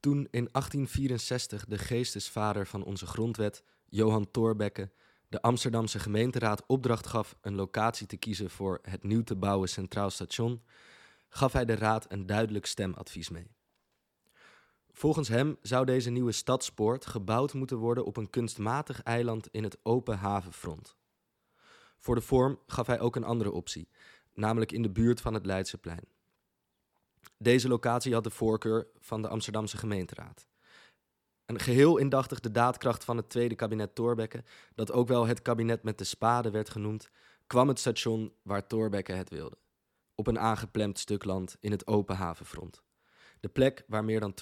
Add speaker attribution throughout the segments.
Speaker 1: Toen in 1864 de geestesvader van onze grondwet, Johan Thorbecke, de Amsterdamse gemeenteraad opdracht gaf een locatie te kiezen voor het nieuw te bouwen Centraal Station, gaf hij de raad een duidelijk stemadvies mee. Volgens hem zou deze nieuwe stadspoort gebouwd moeten worden op een kunstmatig eiland in het open havenfront. Voor de vorm gaf hij ook een andere optie, namelijk in de buurt van het Leidseplein. Deze locatie had de voorkeur van de Amsterdamse gemeenteraad. En geheel indachtig de daadkracht van het tweede kabinet Thorbecke, dat ook wel het kabinet met de spade werd genoemd, kwam het station waar Thorbecke het wilde. Op een aangeplemd stuk land in het open havenfront. De plek waar meer dan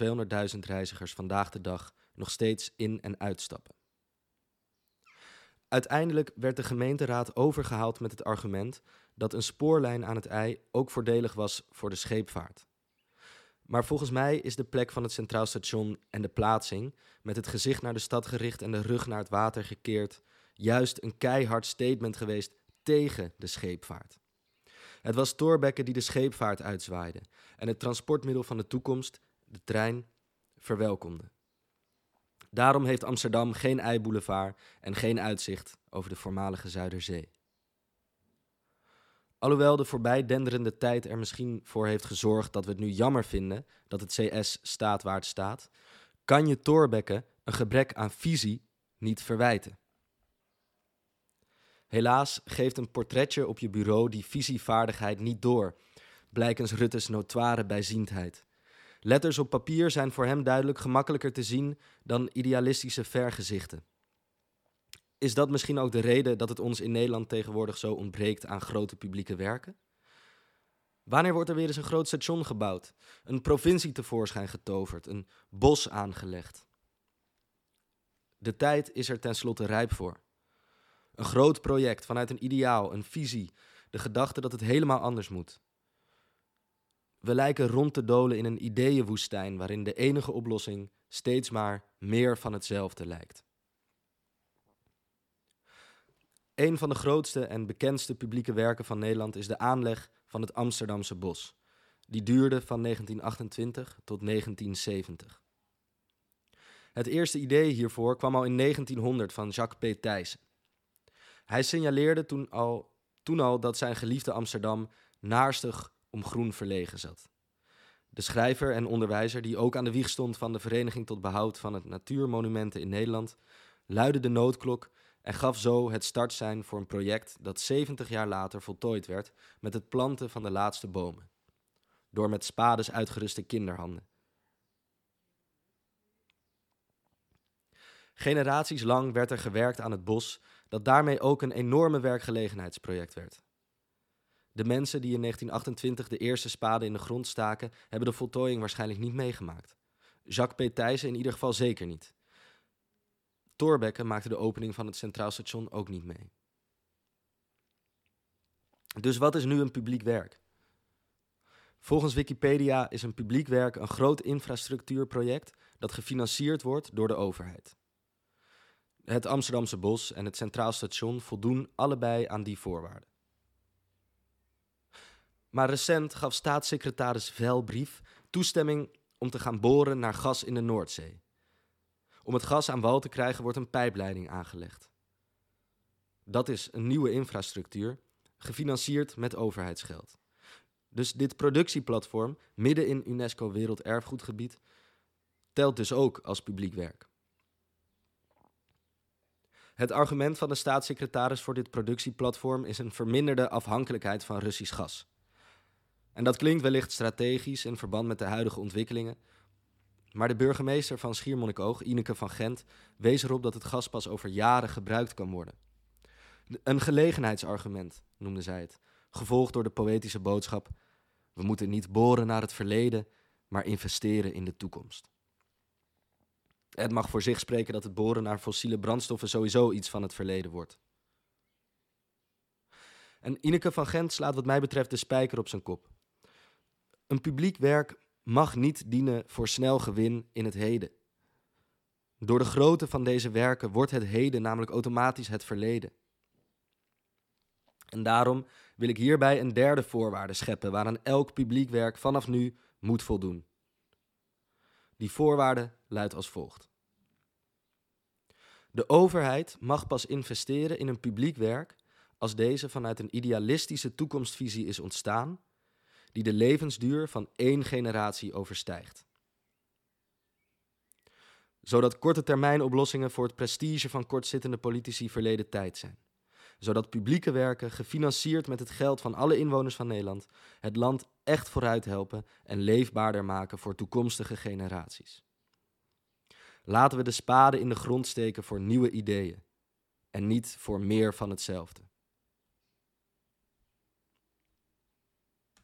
Speaker 1: 200.000 reizigers vandaag de dag nog steeds in- en uitstappen. Uiteindelijk werd de gemeenteraad overgehaald met het argument dat een spoorlijn aan het ei ook voordelig was voor de scheepvaart. Maar volgens mij is de plek van het Centraal Station en de plaatsing, met het gezicht naar de stad gericht en de rug naar het water gekeerd, juist een keihard statement geweest tegen de scheepvaart. Het was Thorbecke die de scheepvaart uitzwaaide en het transportmiddel van de toekomst, de trein, verwelkomde. Daarom heeft Amsterdam geen eiboulevard en geen uitzicht over de voormalige Zuiderzee. Alhoewel de voorbij denderende tijd er misschien voor heeft gezorgd dat we het nu jammer vinden dat het CS staat waar het staat, kan je Thorbecke een gebrek aan visie niet verwijten. Helaas geeft een portretje op je bureau die visievaardigheid niet door, blijkens Rutte's notoire bijziendheid. Letters op papier zijn voor hem duidelijk gemakkelijker te zien dan idealistische vergezichten. Is dat misschien ook de reden dat het ons in Nederland tegenwoordig zo ontbreekt aan grote publieke werken? Wanneer wordt er weer eens een groot station gebouwd, een provincie tevoorschijn getoverd, een bos aangelegd? De tijd is er tenslotte rijp voor. Een groot project vanuit een ideaal, een visie, de gedachte dat het helemaal anders moet. We lijken rond te dolen in een ideeënwoestijn waarin de enige oplossing steeds maar meer van hetzelfde lijkt. Een van de grootste en bekendste publieke werken van Nederland is de aanleg van het Amsterdamse bos. Die duurde van 1928 tot 1970. Het eerste idee hiervoor kwam al in 1900 van Jacques P. Thijssen. Hij signaleerde toen al, toen al dat zijn geliefde Amsterdam naarstig om groen verlegen zat. De schrijver en onderwijzer, die ook aan de wieg stond van de Vereniging tot Behoud van het Natuurmonumenten in Nederland, luidde de noodklok en gaf zo het startsein voor een project dat 70 jaar later voltooid werd met het planten van de laatste bomen. Door met spades uitgeruste kinderhanden. Generaties lang werd er gewerkt aan het bos, dat daarmee ook een enorme werkgelegenheidsproject werd. De mensen die in 1928 de eerste spade in de grond staken, hebben de voltooiing waarschijnlijk niet meegemaakt. Jacques P. Thijssen in ieder geval zeker niet. Thorbecke maakte de opening van het Centraal Station ook niet mee. Dus wat is nu een publiek werk? Volgens Wikipedia is een publiek werk een groot infrastructuurproject dat gefinancierd wordt door de overheid. Het Amsterdamse Bos en het Centraal Station voldoen allebei aan die voorwaarden. Maar recent gaf staatssecretaris Velbrief toestemming om te gaan boren naar gas in de Noordzee. Om het gas aan wal te krijgen wordt een pijpleiding aangelegd. Dat is een nieuwe infrastructuur, gefinancierd met overheidsgeld. Dus dit productieplatform, midden in UNESCO Werelderfgoedgebied, telt dus ook als publiek werk. Het argument van de staatssecretaris voor dit productieplatform is een verminderde afhankelijkheid van Russisch gas. En dat klinkt wellicht strategisch in verband met de huidige ontwikkelingen, maar de burgemeester van Schiermonnikoog, Ineke van Gent, wees erop dat het gas pas over jaren gebruikt kan worden. Een gelegenheidsargument, noemde zij het, gevolgd door de poëtische boodschap: We moeten niet boren naar het verleden, maar investeren in de toekomst. Het mag voor zich spreken dat het boren naar fossiele brandstoffen sowieso iets van het verleden wordt. En Ineke van Gent slaat wat mij betreft de spijker op zijn kop. Een publiek werk mag niet dienen voor snel gewin in het heden. Door de grootte van deze werken wordt het heden namelijk automatisch het verleden. En daarom wil ik hierbij een derde voorwaarde scheppen waaraan elk publiek werk vanaf nu moet voldoen. Die voorwaarde luidt als volgt. De overheid mag pas investeren in een publiek werk als deze vanuit een idealistische toekomstvisie is ontstaan, die de levensduur van één generatie overstijgt. Zodat korte termijn oplossingen voor het prestige van kortzittende politici verleden tijd zijn. Zodat publieke werken, gefinancierd met het geld van alle inwoners van Nederland, het land echt vooruit helpen en leefbaarder maken voor toekomstige generaties. Laten we de spade in de grond steken voor nieuwe ideeën en niet voor meer van hetzelfde.